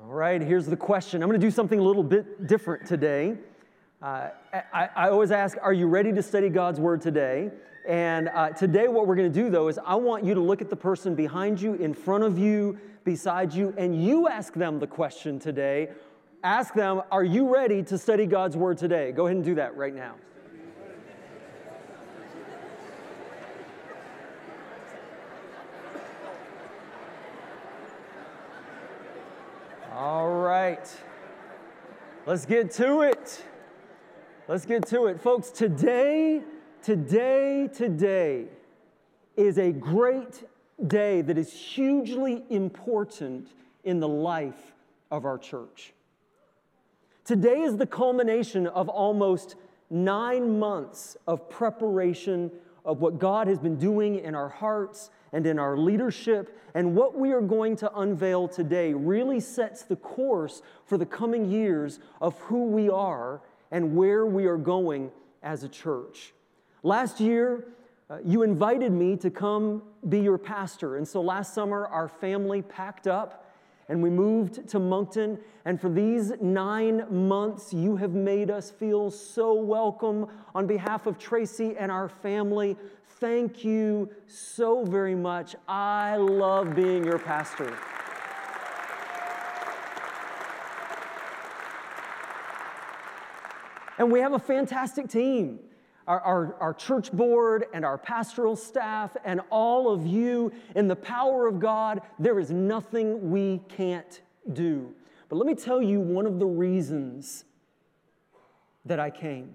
All right, here's the question. I'm going to do something a little bit different today. Uh, I, I, always ask, Are you ready to study God's Word today? And uh, today, what we're going to do, though, is I want you to look at the person behind you, in front of you, beside you, and you ask them the question today. Ask them, Are you ready to study God's Word today? Go ahead and do that right now. All right. Let's get to it. Let's get to it. Folks, today, today, today is a great day that is hugely important in the life of our church. Today is the culmination of almost nine months of preparation of what God has been doing in our hearts and in our leadership. And what we are going to unveil today really sets the course for the coming years of who we are and where we are going as a church. Last year, uh, you invited me to come be your pastor. And so last summer, our family packed up and we moved to Moncton. And for these nine months, you have made us feel so welcome. On behalf of Tracy and our family, thank you so very much. I love being your pastor. And we have a fantastic team. Our, our, our, church board and our pastoral staff and all of you in the power of God, there is nothing we can't do. But let me tell you one of the reasons that I came.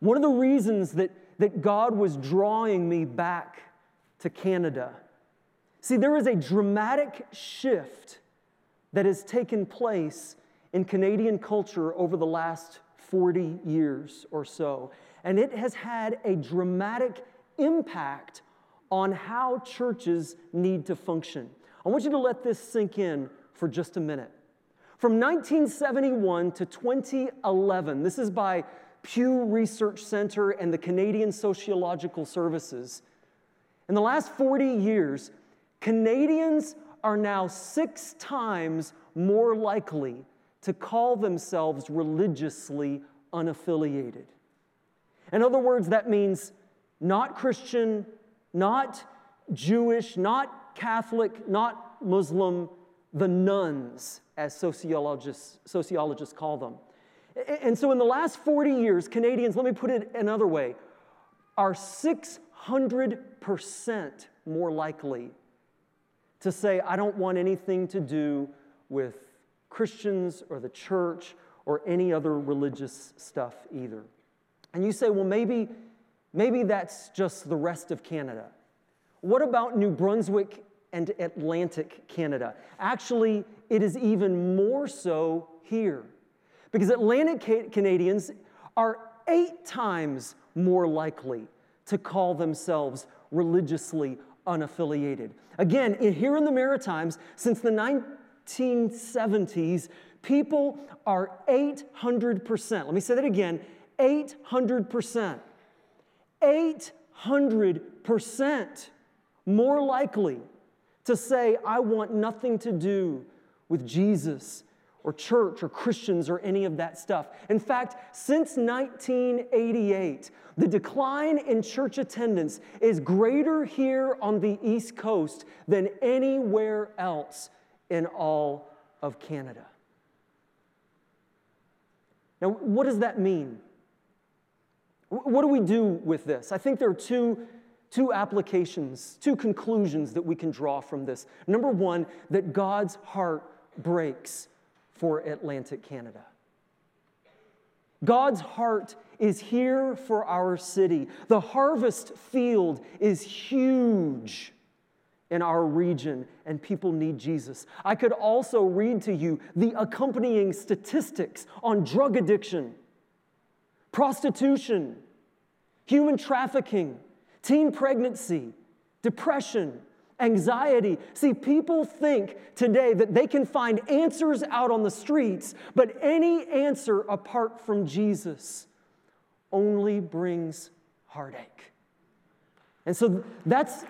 One of the reasons that that God was drawing me back to Canada. See, there is a dramatic shift that has taken place in Canadian culture over the last 40 years or so, and it has had a dramatic impact on how churches need to function. I want you to let this sink in for just a minute. From 1971 to 2011, this is by Pew Research Center and the Canadian Sociological Services. In the last 40 years, Canadians are now six times more likely to call themselves religiously unaffiliated. In other words, that means not Christian, not Jewish, not Catholic, not Muslim, the nones, as sociologists, sociologists call them. And so, in the last 40 years, Canadians, let me put it another way, are 600% more likely to say, I don't want anything to do with Christians or the church or any other religious stuff either. And you say, well, maybe, maybe that's just the rest of Canada. What about New Brunswick and Atlantic Canada? Actually, it is even more so here. Because Atlantic Canadians are eight times more likely to call themselves religiously unaffiliated. Again, here in the Maritimes, since the 1970s, people are 800%. Let me say that again 800%. 800% more likely to say, I want nothing to do with Jesus or church or Christians or any of that stuff. In fact, since 1988, the decline in church attendance is greater here on the East Coast than anywhere else in all of Canada. Now, what does that mean? What do we do with this? I think there are two, two applications, two conclusions that we can draw from this. Number one, that God's heart breaks for Atlantic Canada. God's heart is here for our city. The harvest field is huge in our region, and people need Jesus. I could also read to you the accompanying statistics on drug addiction, prostitution, human trafficking, teen pregnancy, depression, anxiety. See, people think today that they can find answers out on the streets, but any answer apart from Jesus only brings heartache. And so that's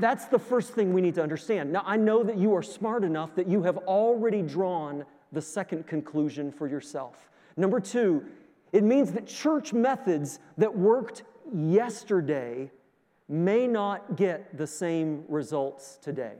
that's the first thing we need to understand. Now, I know that you are smart enough that you have already drawn the second conclusion for yourself. Number two, it means that church methods that worked yesterday may not get the same results today.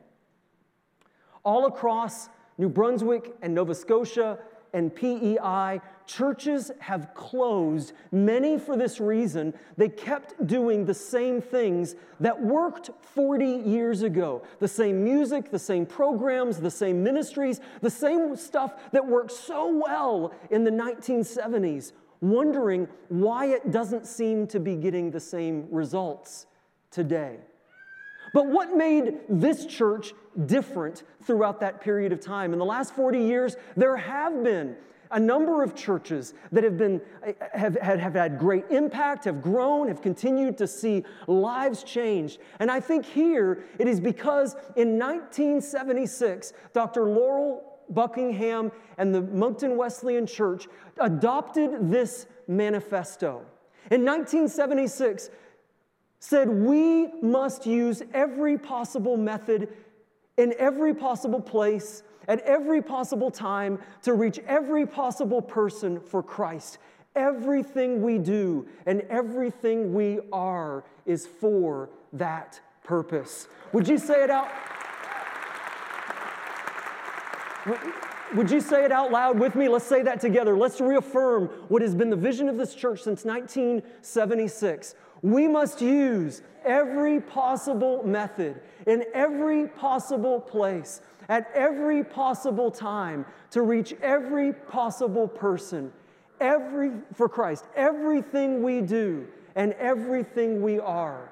All across New Brunswick and Nova Scotia and PEI, churches have closed, many for this reason. They kept doing the same things that worked 40 years ago the same music, the same programs, the same ministries, the same stuff that worked so well in the 1970s, wondering why it doesn't seem to be getting the same results today. But what made this church different throughout that period of time? In the last 40 years, there have been a number of churches that have been have, have, have had great impact have grown have continued to see lives changed and i think here it is because in 1976 dr laurel buckingham and the moncton wesleyan church adopted this manifesto in 1976 said we must use every possible method in every possible place at every possible time to reach every possible person for Christ. Everything we do and everything we are is for that purpose. Would you say it out? Would you say it out loud with me? Let's say that together. Let's reaffirm what has been the vision of this church since 1976. We must use every possible method in every possible place at every possible time to reach every possible person every for Christ everything we do and everything we are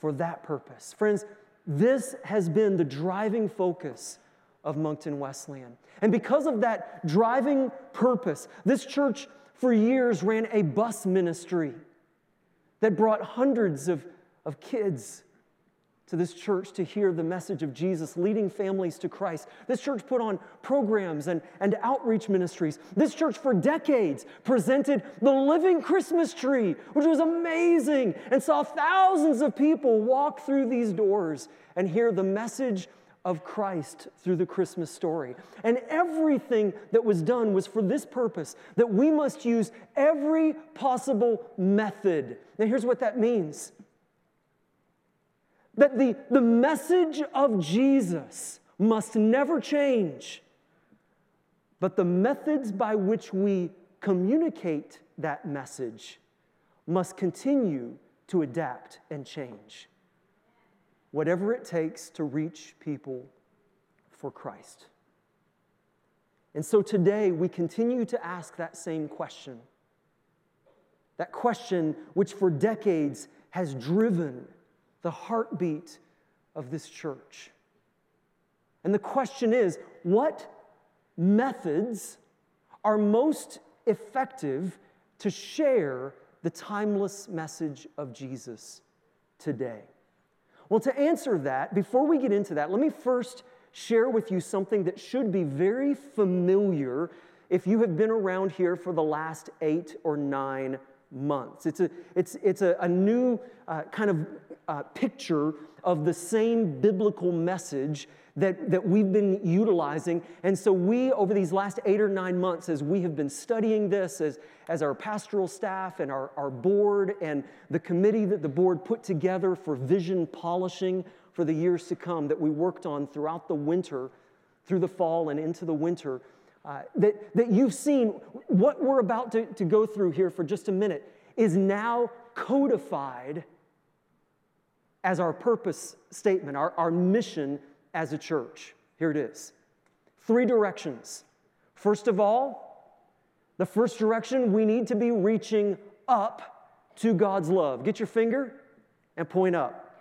for that purpose friends this has been the driving focus of Moncton Wesleyan. and because of that driving purpose this church for years ran a bus ministry that brought hundreds of, of kids to this church to hear the message of Jesus, leading families to Christ. This church put on programs and, and outreach ministries. This church, for decades, presented the living Christmas tree, which was amazing, and saw thousands of people walk through these doors and hear the message of Christ through the Christmas story. And everything that was done was for this purpose that we must use every possible method. Now, here's what that means that the, the message of Jesus must never change, but the methods by which we communicate that message must continue to adapt and change. Whatever it takes to reach people for Christ. And so today we continue to ask that same question. That question which for decades has driven the heartbeat of this church. And the question is what methods are most effective to share the timeless message of Jesus today? Well, to answer that, before we get into that, let me first share with you something that should be very familiar if you have been around here for the last eight or nine months. It's a, it's, it's a, a new uh, kind of uh, picture of the same biblical message that, that we've been utilizing. And so, we, over these last eight or nine months, as we have been studying this, as, as our pastoral staff and our, our board and the committee that the board put together for vision polishing for the years to come that we worked on throughout the winter, through the fall and into the winter, uh, that, that you've seen what we're about to, to go through here for just a minute is now codified as our purpose statement, our, our mission as a church. Here it is three directions. First of all, the first direction, we need to be reaching up to God's love. Get your finger and point up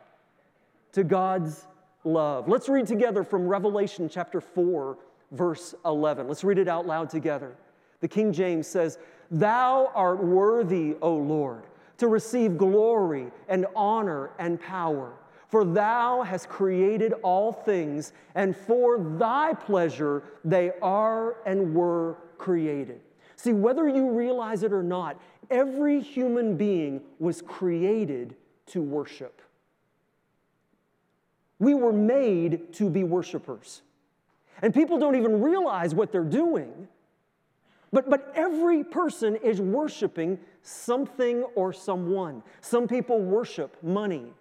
to God's love. Let's read together from Revelation chapter 4, verse 11. Let's read it out loud together. The King James says, Thou art worthy, O Lord, to receive glory and honor and power. For thou hast created all things, and for thy pleasure they are and were created. See, whether you realize it or not, every human being was created to worship. We were made to be worshipers. And people don't even realize what they're doing. But, but every person is worshiping something or someone. Some people worship money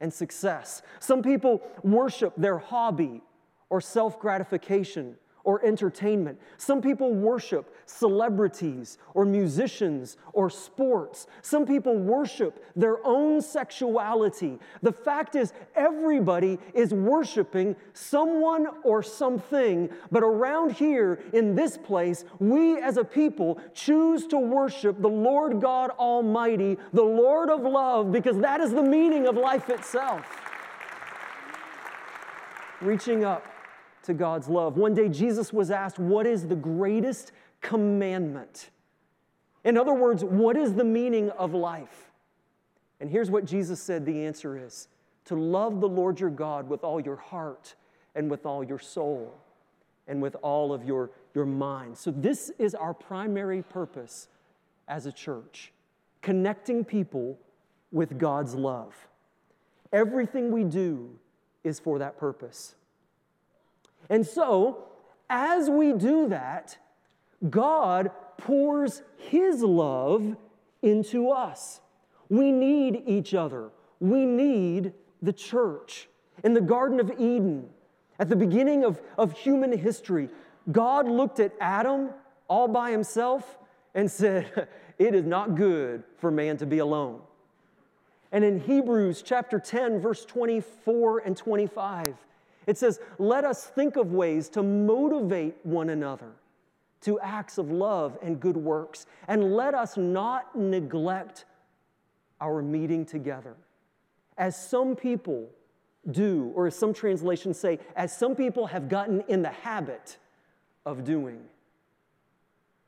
and success. Some people worship their hobby or self gratification or entertainment. Some people worship celebrities or musicians or sports. Some people worship their own sexuality. The fact is, everybody is worshiping someone or something, but around here in this place, we as a people choose to worship the Lord God Almighty, the Lord of love, because that is the meaning of life itself. Reaching up to God's love. One day, Jesus was asked, What is the greatest commandment? In other words, what is the meaning of life? And here's what Jesus said the answer is to love the Lord your God with all your heart and with all your soul and with all of your, your mind. So, this is our primary purpose as a church connecting people with God's love. Everything we do is for that purpose. And so, as we do that, God pours His love into us. We need each other. We need the church. In the Garden of Eden, at the beginning of, of human history, God looked at Adam all by himself and said, It is not good for man to be alone. And in Hebrews chapter 10, verse 24 and 25, it says, Let us think of ways to motivate one another to acts of love and good works, and let us not neglect our meeting together. As some people do, or as some translations say, as some people have gotten in the habit of doing.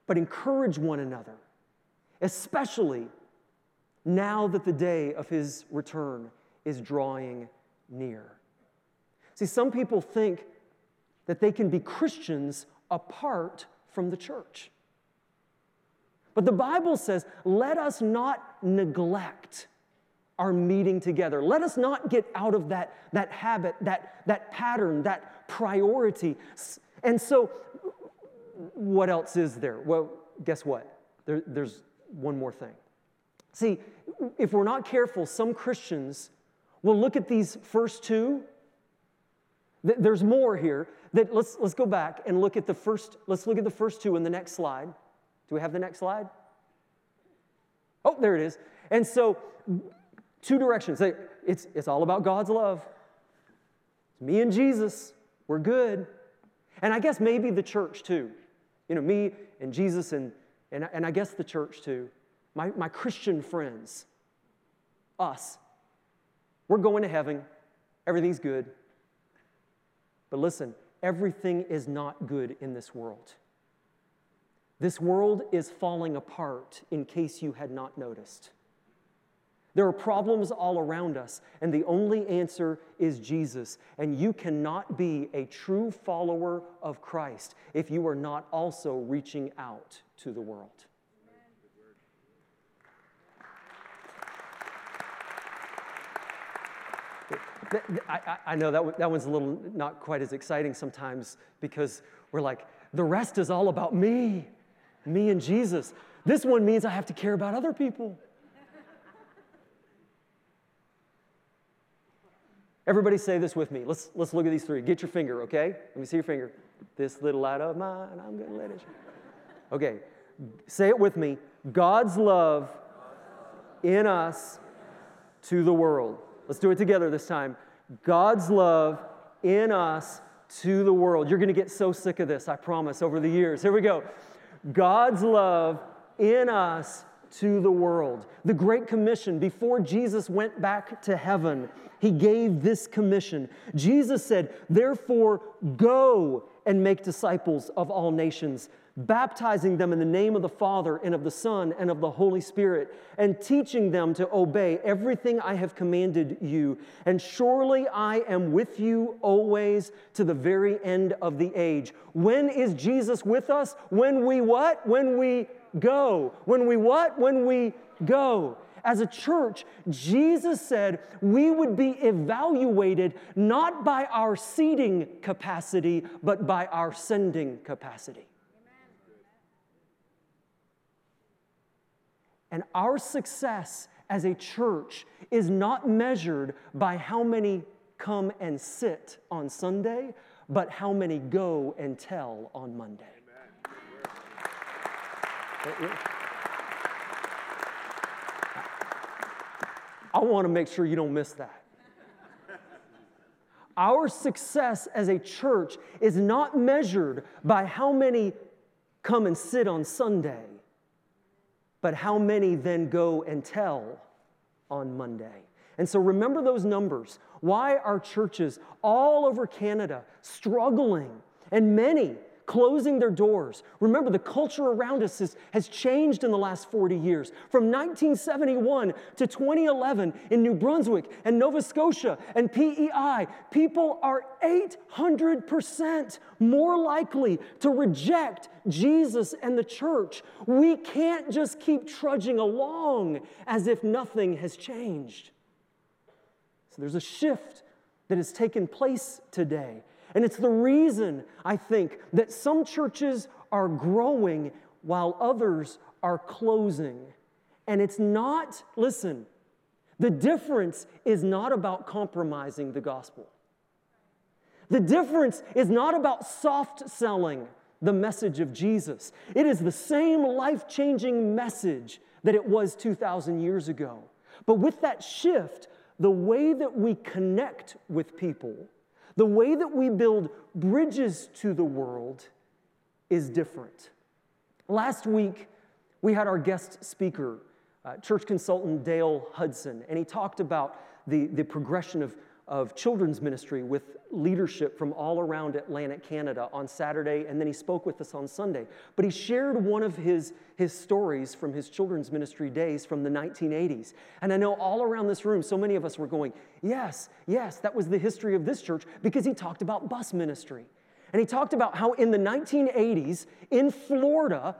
But encourage one another, especially now that the day of his return is drawing near. See, some people think that they can be Christians apart from the church. But the Bible says, let us not neglect our meeting together. Let us not get out of that, that habit, that, that pattern, that priority. And so, what else is there? Well, guess what? There, there's one more thing. See, if we're not careful, some Christians will look at these first two there's more here. That let's, let's go back and look at the first, let's look at the first two in the next slide. Do we have the next slide? Oh, there it is. And so, two directions. It's, it's all about God's love. It's me and Jesus. We're good. And I guess maybe the church too. You know, me and Jesus and, and, and I guess the church too. My, my Christian friends. Us. We're going to heaven. Everything's good. But listen, everything is not good in this world. This world is falling apart in case you had not noticed. There are problems all around us, and the only answer is Jesus. And you cannot be a true follower of Christ if you are not also reaching out to the world. I, I know that, that one's a little not quite as exciting sometimes because we're like, the rest is all about me, me and Jesus. This one means I have to care about other people. Everybody say this with me. Let's, let's look at these three. Get your finger, okay? Let me see your finger. This little light of mine, I'm going to let it. Okay, say it with me. God's love in us to the world. Let's do it together this time. God's love in us to the world. You're going to get so sick of this, I promise, over the years. Here we go. God's love in us to the world. The Great Commission, before Jesus went back to heaven, he gave this commission. Jesus said, Therefore, go and make disciples of all nations baptizing them in the name of the Father and of the Son and of the Holy Spirit, and teaching them to obey everything I have commanded you. And surely I am with you always to the very end of the age. When is Jesus with us? When we what? When we go. When we what? When we go. as a church, Jesus said we would be evaluated not by our seating capacity, but by our sending capacity. And our success as a church is not measured by how many come and sit on Sunday, but how many go and tell on Monday. I want to make sure you don't miss that. Our success as a church is not measured by how many come and sit on Sunday, but how many then go and tell on Monday. And so remember those numbers. Why are churches all over Canada struggling and many closing their doors. Remember, the culture around us is, has changed in the last 40 years. From 1971 to 2011 in New Brunswick and Nova Scotia and PEI, people are 800% more likely to reject Jesus and the church. We can't just keep trudging along as if nothing has changed. So there's a shift that has taken place today. And it's the reason, I think, that some churches are growing while others are closing. And it's not, listen, the difference is not about compromising the gospel. The difference is not about soft selling the message of Jesus. It is the same life changing message that it was 2,000 years ago. But with that shift, the way that we connect with people the way that we build bridges to the world is different. Last week, we had our guest speaker, uh, church consultant Dale Hudson, and he talked about the, the progression of of children's ministry with leadership from all around Atlantic Canada on Saturday, and then he spoke with us on Sunday. But he shared one of his, his stories from his children's ministry days from the 1980s. And I know all around this room, so many of us were going, Yes, yes, that was the history of this church, because he talked about bus ministry. And he talked about how in the 1980s in Florida,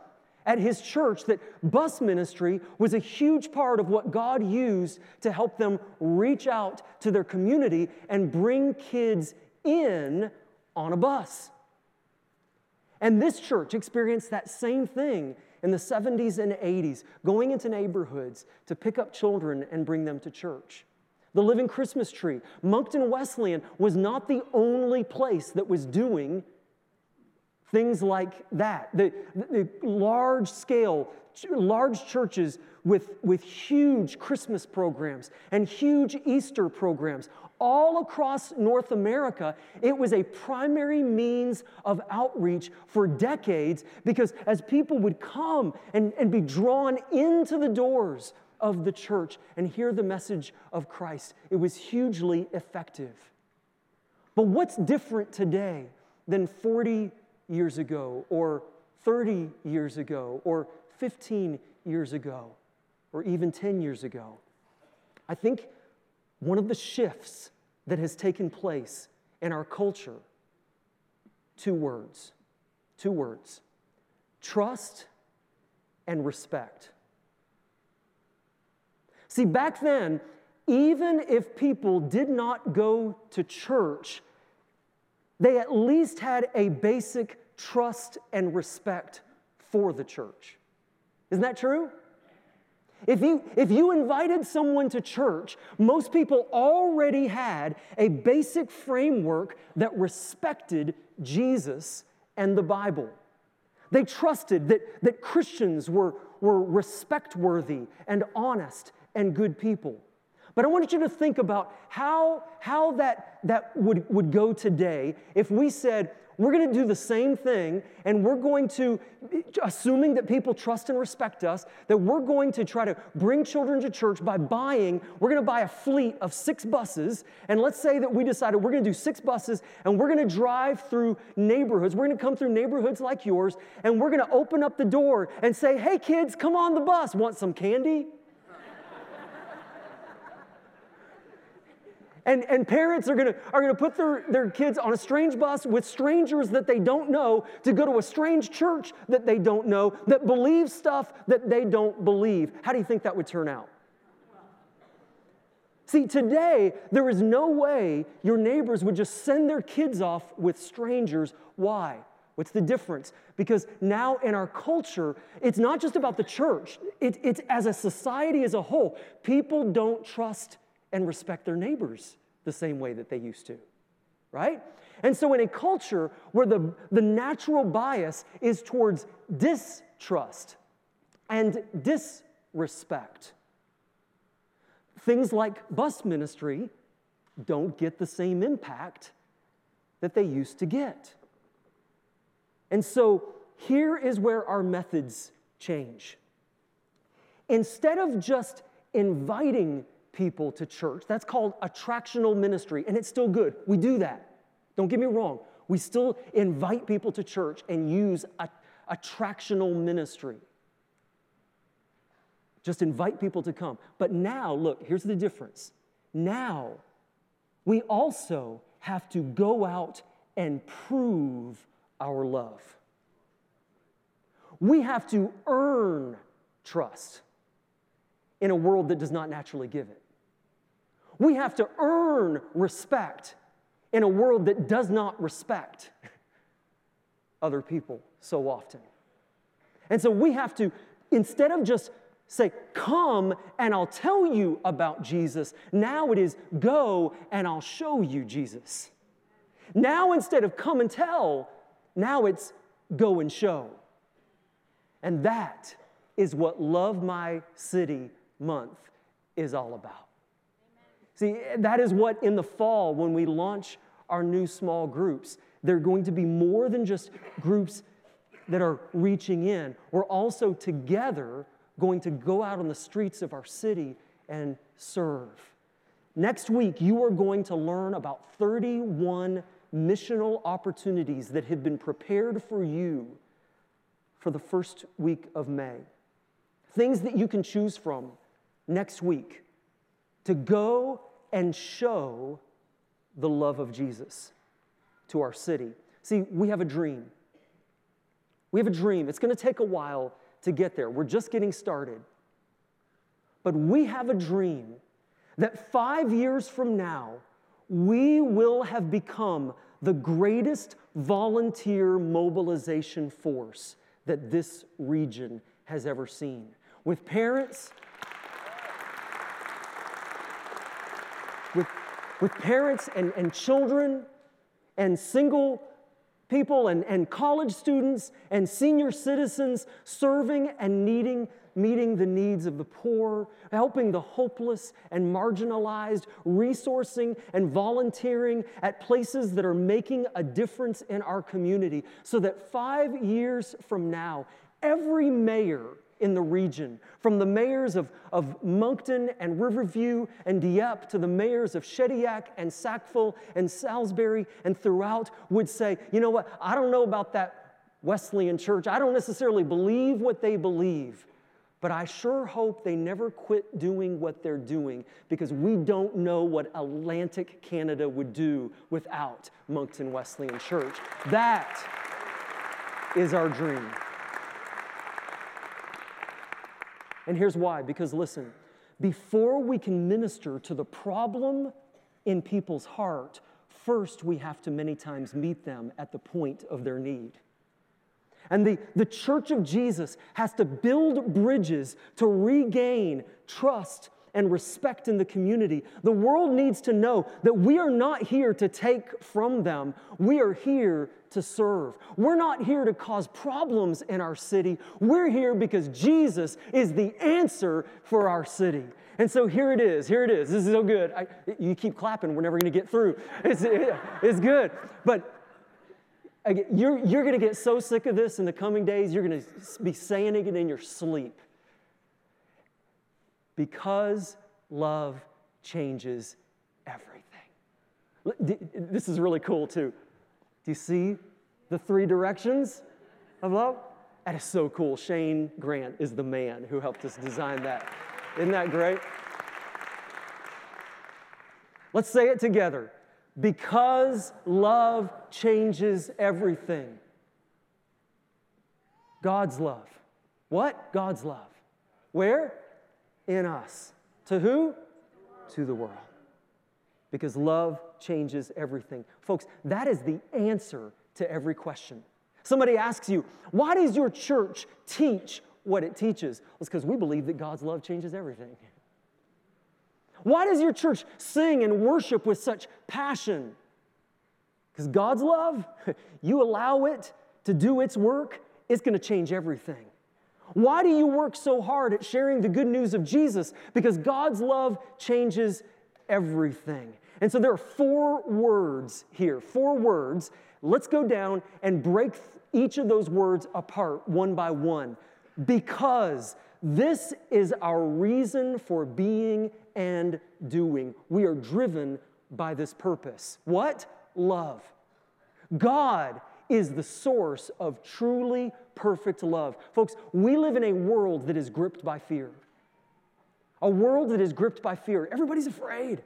at his church that bus ministry was a huge part of what God used to help them reach out to their community and bring kids in on a bus. And this church experienced that same thing in the 70s and 80s, going into neighborhoods to pick up children and bring them to church. The Living Christmas Tree, Moncton Wesleyan was not the only place that was doing Things like that, the, the large scale, large churches with, with huge Christmas programs and huge Easter programs. All across North America, it was a primary means of outreach for decades because as people would come and, and be drawn into the doors of the church and hear the message of Christ, it was hugely effective. But what's different today than 40 years ago, or 30 years ago, or 15 years ago, or even 10 years ago. I think one of the shifts that has taken place in our culture two words, two words trust and respect. See, back then, even if people did not go to church, they at least had a basic trust and respect for the church. Isn't that true? If you, if you invited someone to church, most people already had a basic framework that respected Jesus and the Bible. They trusted that, that Christians were, were respect worthy and honest and good people. But I want you to think about how, how that, that would, would go today if we said, we're going to do the same thing, and we're going to, assuming that people trust and respect us, that we're going to try to bring children to church by buying, we're going to buy a fleet of six buses. And let's say that we decided we're going to do six buses, and we're going to drive through neighborhoods. We're going to come through neighborhoods like yours, and we're going to open up the door and say, hey, kids, come on the bus. Want some candy? And, and parents are gonna, are gonna put their, their kids on a strange bus with strangers that they don't know to go to a strange church that they don't know that believes stuff that they don't believe. How do you think that would turn out? See, today, there is no way your neighbors would just send their kids off with strangers. Why? What's the difference? Because now in our culture, it's not just about the church, it, it's as a society as a whole. People don't trust and respect their neighbors the same way that they used to, right? And so, in a culture where the, the natural bias is towards distrust and disrespect, things like bus ministry don't get the same impact that they used to get. And so here is where our methods change. Instead of just inviting people to church, that's called attractional ministry, and it's still good. We do that. Don't get me wrong. We still invite people to church and use attractional ministry. Just invite people to come. But now, look, here's the difference. Now, we also have to go out and prove our love. We have to earn trust in a world that does not naturally give it. We have to earn respect in a world that does not respect other people so often. And so we have to, instead of just say, Come and I'll tell you about Jesus. Now it is, Go and I'll show you Jesus. Now instead of come and tell, now it's go and show. And that is what Love My City month is all about. See, that is what in the fall, when we launch our new small groups, they're going to be more than just groups that are reaching in. We're also together going to go out on the streets of our city and serve. Next week, you are going to learn about 31 missional opportunities that have been prepared for you for the first week of May. Things that you can choose from next week to go and show the love of Jesus to our city. See, we have a dream. We have a dream. It's going to take a while to get there. We're just getting started. But we have a dream that five years from now, we will have become the greatest volunteer mobilization force that this region has ever seen. With parents, with, with parents and, and children and single people and, and college students and senior citizens serving and needing meeting the needs of the poor, helping the hopeless and marginalized, resourcing and volunteering at places that are making a difference in our community, so that five years from now, every mayor in the region, from the mayors of, of Moncton and Riverview and Dieppe to the mayors of Shediac and Sackville and Salisbury and throughout, would say, you know what, I don't know about that Wesleyan church. I don't necessarily believe what they believe, but I sure hope they never quit doing what they're doing because we don't know what Atlantic Canada would do without Moncton Wesleyan Church. That is our dream. And here's why because listen, before we can minister to the problem in people's heart, first we have to many times meet them at the point of their need. And the, the church of Jesus has to build bridges to regain trust and respect in the community. The world needs to know that we are not here to take from them, we are here to serve. We're not here to cause problems in our city. We're here because Jesus is the answer for our city. And so here it is. Here it is. This is so good. I, you keep clapping. We're never going to get through. It's, it's good. But you're, you're going to get so sick of this in the coming days, you're going to be saying it in your sleep. Because love changes everything. This is really cool, too. Do you see the three directions of love? That is so cool. Shane Grant is the man who helped us design that. Isn't that great? Let's say it together because love changes everything. God's love. What? God's love. Where? In us. To who? to the world. Because love changes everything. Folks, that is the answer to every question. Somebody asks you, why does your church teach what it teaches? Well, it's because we believe that God's love changes everything. Why does your church sing and worship with such passion? Because God's love, you allow it to do its work, it's going to change everything. Why do you work so hard at sharing the good news of Jesus? Because God's love changes everything. And so there are four words here, four words. Let's go down and break each of those words apart one by one. Because this is our reason for being and doing. We are driven by this purpose. What? Love. God is the source of truly perfect love. Folks, we live in a world that is gripped by fear. A world that is gripped by fear. Everybody's afraid.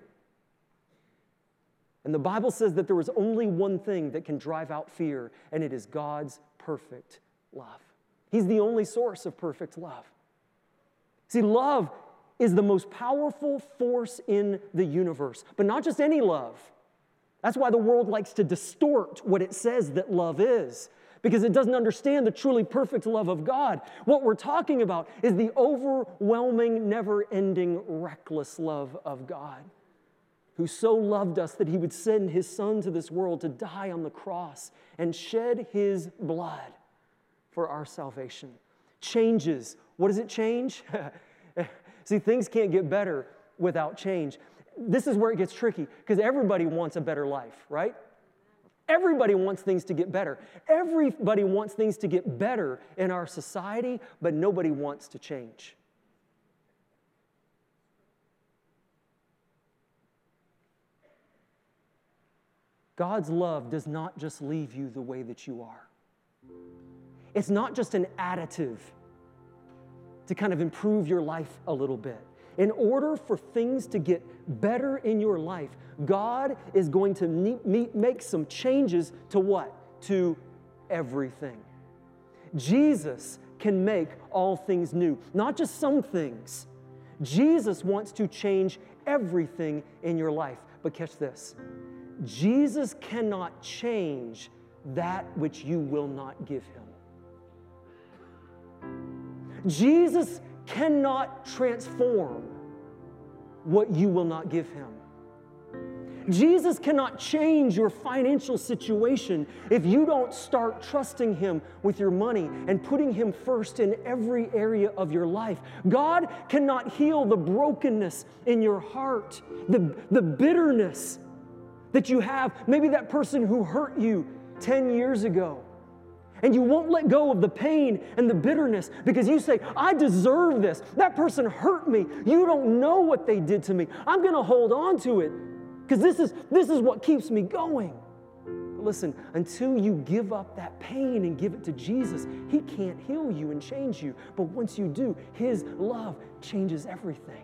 And the Bible says that there is only one thing that can drive out fear, and it is God's perfect love. He's the only source of perfect love. See, love is the most powerful force in the universe, but not just any love. That's why the world likes to distort what it says that love is, because it doesn't understand the truly perfect love of God. What we're talking about is the overwhelming, never ending, reckless love of God who so loved us that he would send his son to this world to die on the cross and shed his blood for our salvation. Changes. What does it change? See, things can't get better without change. This is where it gets tricky because everybody wants a better life, right? Everybody wants things to get better. Everybody wants things to get better in our society, but nobody wants to change. God's love does not just leave you the way that you are. It's not just an additive to kind of improve your life a little bit. In order for things to get better in your life, God is going to make some changes to what? To everything. Jesus can make all things new, not just some things. Jesus wants to change everything in your life. But catch this Jesus cannot change that which you will not give him. Jesus cannot transform what you will not give him. Jesus cannot change your financial situation if you don't start trusting Him with your money and putting Him first in every area of your life. God cannot heal the brokenness in your heart, the, the bitterness that you have, maybe that person who hurt you 10 years ago. And you won't let go of the pain and the bitterness because you say, I deserve this. That person hurt me. You don't know what they did to me. I'm going to hold on to it because this is, this is what keeps me going. But listen, until you give up that pain and give it to Jesus, He can't heal you and change you. But once you do, His love changes everything.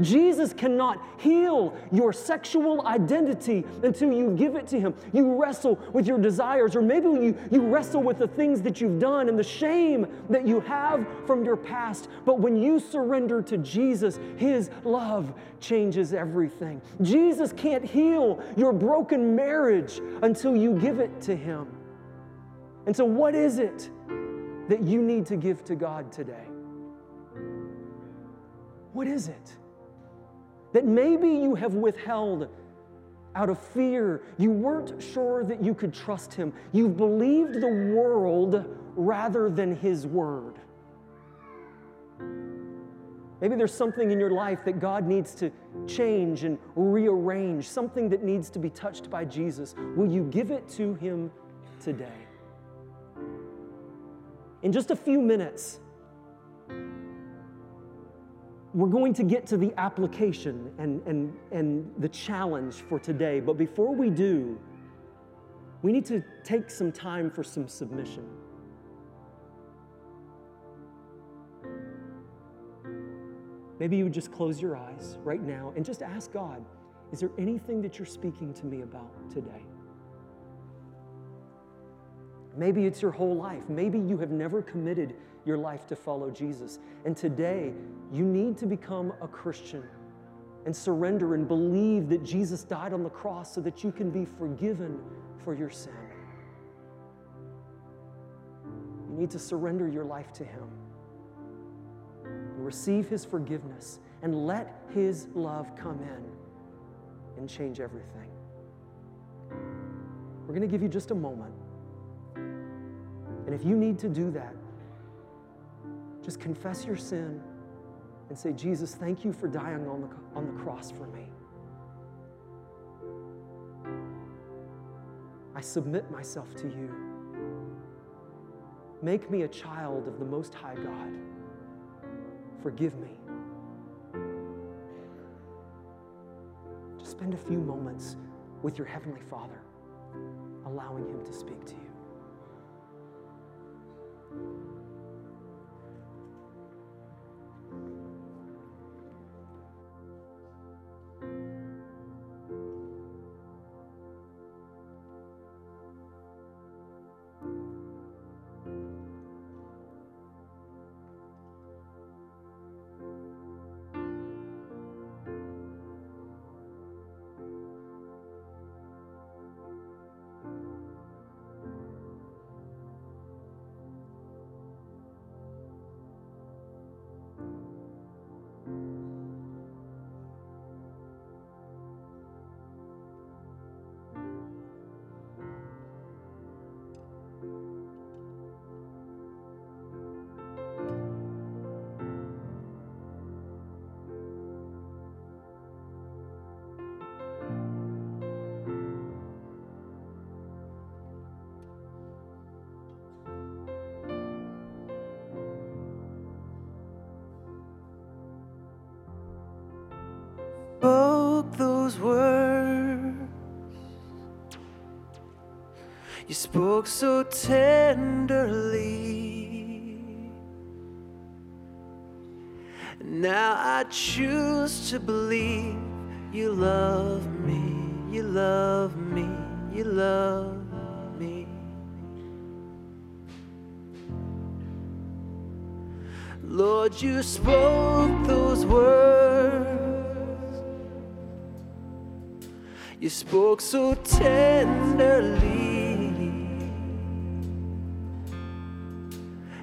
Jesus cannot heal your sexual identity until you give it to Him. You wrestle with your desires, or maybe you, you wrestle with the things that you've done and the shame that you have from your past. But when you surrender to Jesus, His love changes everything. Jesus can't heal your broken marriage until you give it to Him. And so, what is it that you need to give to God today? What is it? That maybe you have withheld out of fear. You weren't sure that you could trust Him. You believed the world rather than His word. Maybe there's something in your life that God needs to change and rearrange, something that needs to be touched by Jesus. Will you give it to Him today? In just a few minutes, we're going to get to the application and, and, and the challenge for today. But before we do, we need to take some time for some submission. Maybe you would just close your eyes right now and just ask God, is there anything that you're speaking to me about today? Maybe it's your whole life. Maybe you have never committed your life to follow Jesus. And today, you need to become a Christian. and surrender and believe that Jesus died on the cross so that you can be forgiven for your sin. You need to surrender your life to Him and receive His forgiveness and let His love come in and change everything. We're going to give you just a moment. And if you need to do that, just confess your sin and say, Jesus, thank you for dying on the, on the cross for me. I submit myself to you. Make me a child of the Most High God. Forgive me. Just spend a few moments with your Heavenly Father, allowing Him to speak to you. Those words. You spoke so tenderly. Now I choose to believe you love me, you love me, you love me. Lord, you spoke those words. You spoke so tenderly.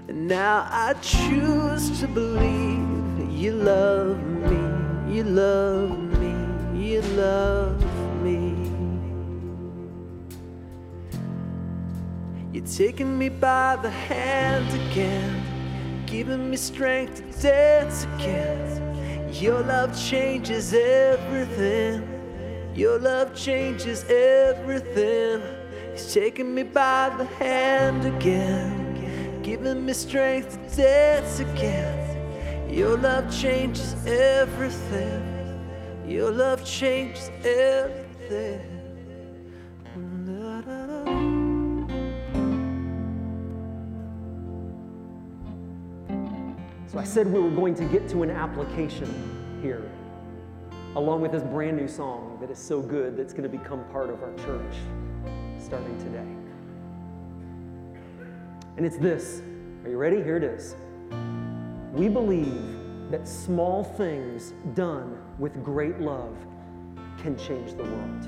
And now I choose to believe that you love me, you love me, you love me. You're taking me by the hand again, giving me strength to dance again. Your love changes everything. Your love changes everything. He's taking me by the hand again, giving me strength to dance again. Your love changes everything. Your love changes everything. So I said we were going to get to an application here along with this brand new song that is so good that's going to become part of our church starting today. And it's this. Are you ready? Here it is. We believe that small things done with great love can change the world.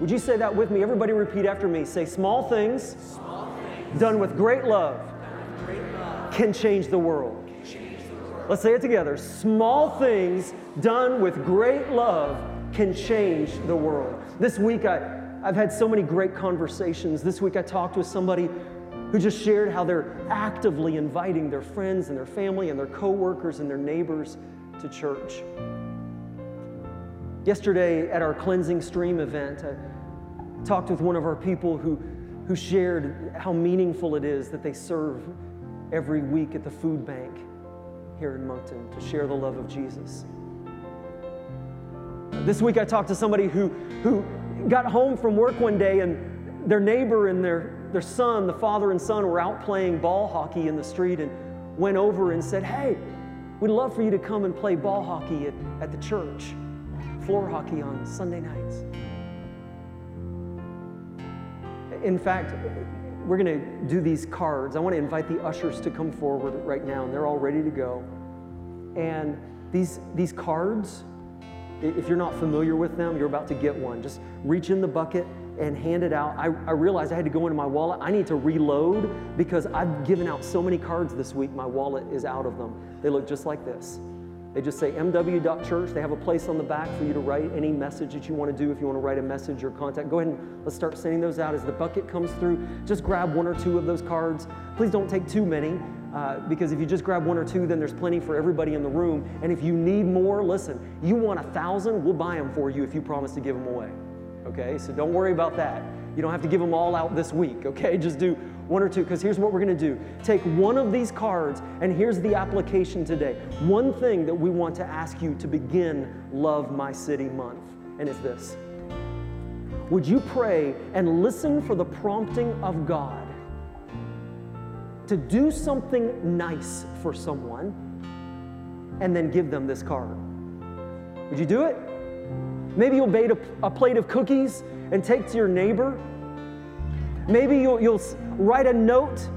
Would you say that with me? Everybody repeat after me. Say, small things, small things done with great love, with great love can change the world. Let's say it together. Small things done with great love can change the world. This week, I, I've had so many great conversations. This week, I talked with somebody who just shared how they're actively inviting their friends and their family and their coworkers and their neighbors to church. Yesterday, at our cleansing stream event, I talked with one of our people who, who shared how meaningful it is that they serve every week at the food bank here in Moncton to share the love of Jesus. This week I talked to somebody who, who got home from work one day and their neighbor and their, their son, the father and son, were out playing ball hockey in the street and went over and said, Hey, we'd love for you to come and play ball hockey at, at the church, floor hockey on Sunday nights. In fact, we're going to do these cards. I want to invite the ushers to come forward right now, and they're all ready to go. And these, these cards If you're not familiar with them, you're about to get one. Just reach in the bucket and hand it out. I, I, realized I had to go into my wallet. I need to reload because I've given out so many cards this week, my wallet is out of them. They look just like this. They just say mw.church. They have a place on the back for you to write any message that you want to do. If you want to write a message or contact, go ahead and let's start sending those out as the bucket comes through. Just grab one or two of those cards. Please don't take too many uh, because if you just grab one or two, then there's plenty for everybody in the room. And if you need more, listen, you want a thousand, we'll buy them for you if you promise to give them away. Okay, so don't worry about that. You don't have to give them all out this week, okay? Just do one or two, because here's what we're going to do. Take one of these cards, and here's the application today. One thing that we want to ask you to begin Love My City month, and it's this Would you pray and listen for the prompting of God to do something nice for someone and then give them this card? Would you do it? Maybe you'll bake a, a plate of cookies and take to your neighbor Maybe you'll, you'll write a note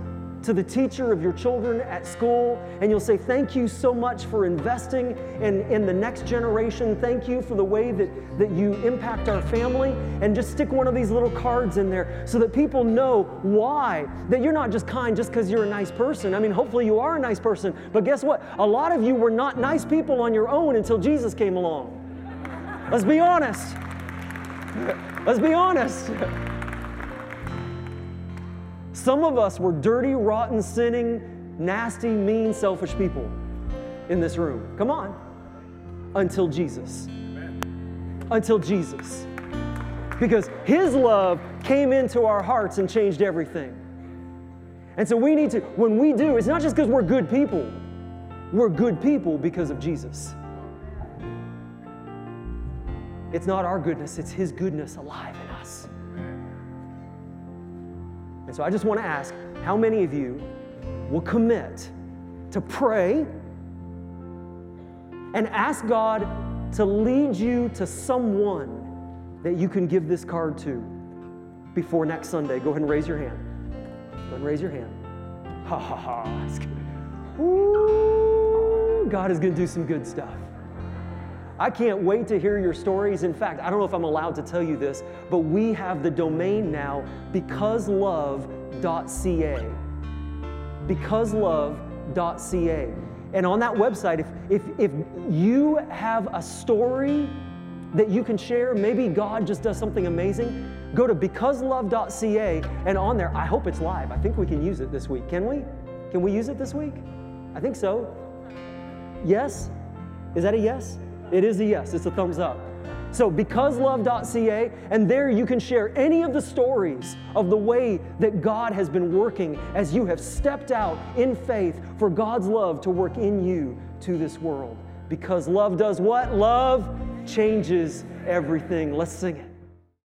to the teacher of your children at school and you'll say, Thank you so much for investing in, in the next generation. Thank you for the way that, that you impact our family. And just stick one of these little cards in there so that people know why. That you're not just kind just because you're a nice person. I mean, hopefully you are a nice person, but guess what? A lot of you were not nice people on your own until Jesus came along. Let's be honest. Let's be honest. Some of us were dirty, rotten, sinning, nasty, mean, selfish people in this room. Come on. Until Jesus. Until Jesus. Because His love came into our hearts and changed everything. And so we need to, when we do, it's not just because we're good people, we're good people because of Jesus. It's not our goodness, it's His goodness alive And so I just want to ask how many of you will commit to pray and ask God to lead you to someone that you can give this card to before next Sunday? Go ahead and raise your hand. Go ahead and raise your hand. Ha ha ha. Ooh, God is going to do some good stuff. I can't wait to hear your stories. In fact, I don't know if I'm allowed to tell you this, but we have the domain now becauselove.ca. Becauselove.ca. And on that website, if, if, if you have a story that you can share, maybe God just does something amazing, go to becauselove.ca and on there, I hope it's live. I think we can use it this week. Can we? Can we use it this week? I think so. Yes? Is that a yes? It is a yes, it's a thumbs up. So, becauselove.ca, and there you can share any of the stories of the way that God has been working as you have stepped out in faith for God's love to work in you to this world. Because love does what? Love changes everything. Let's sing it.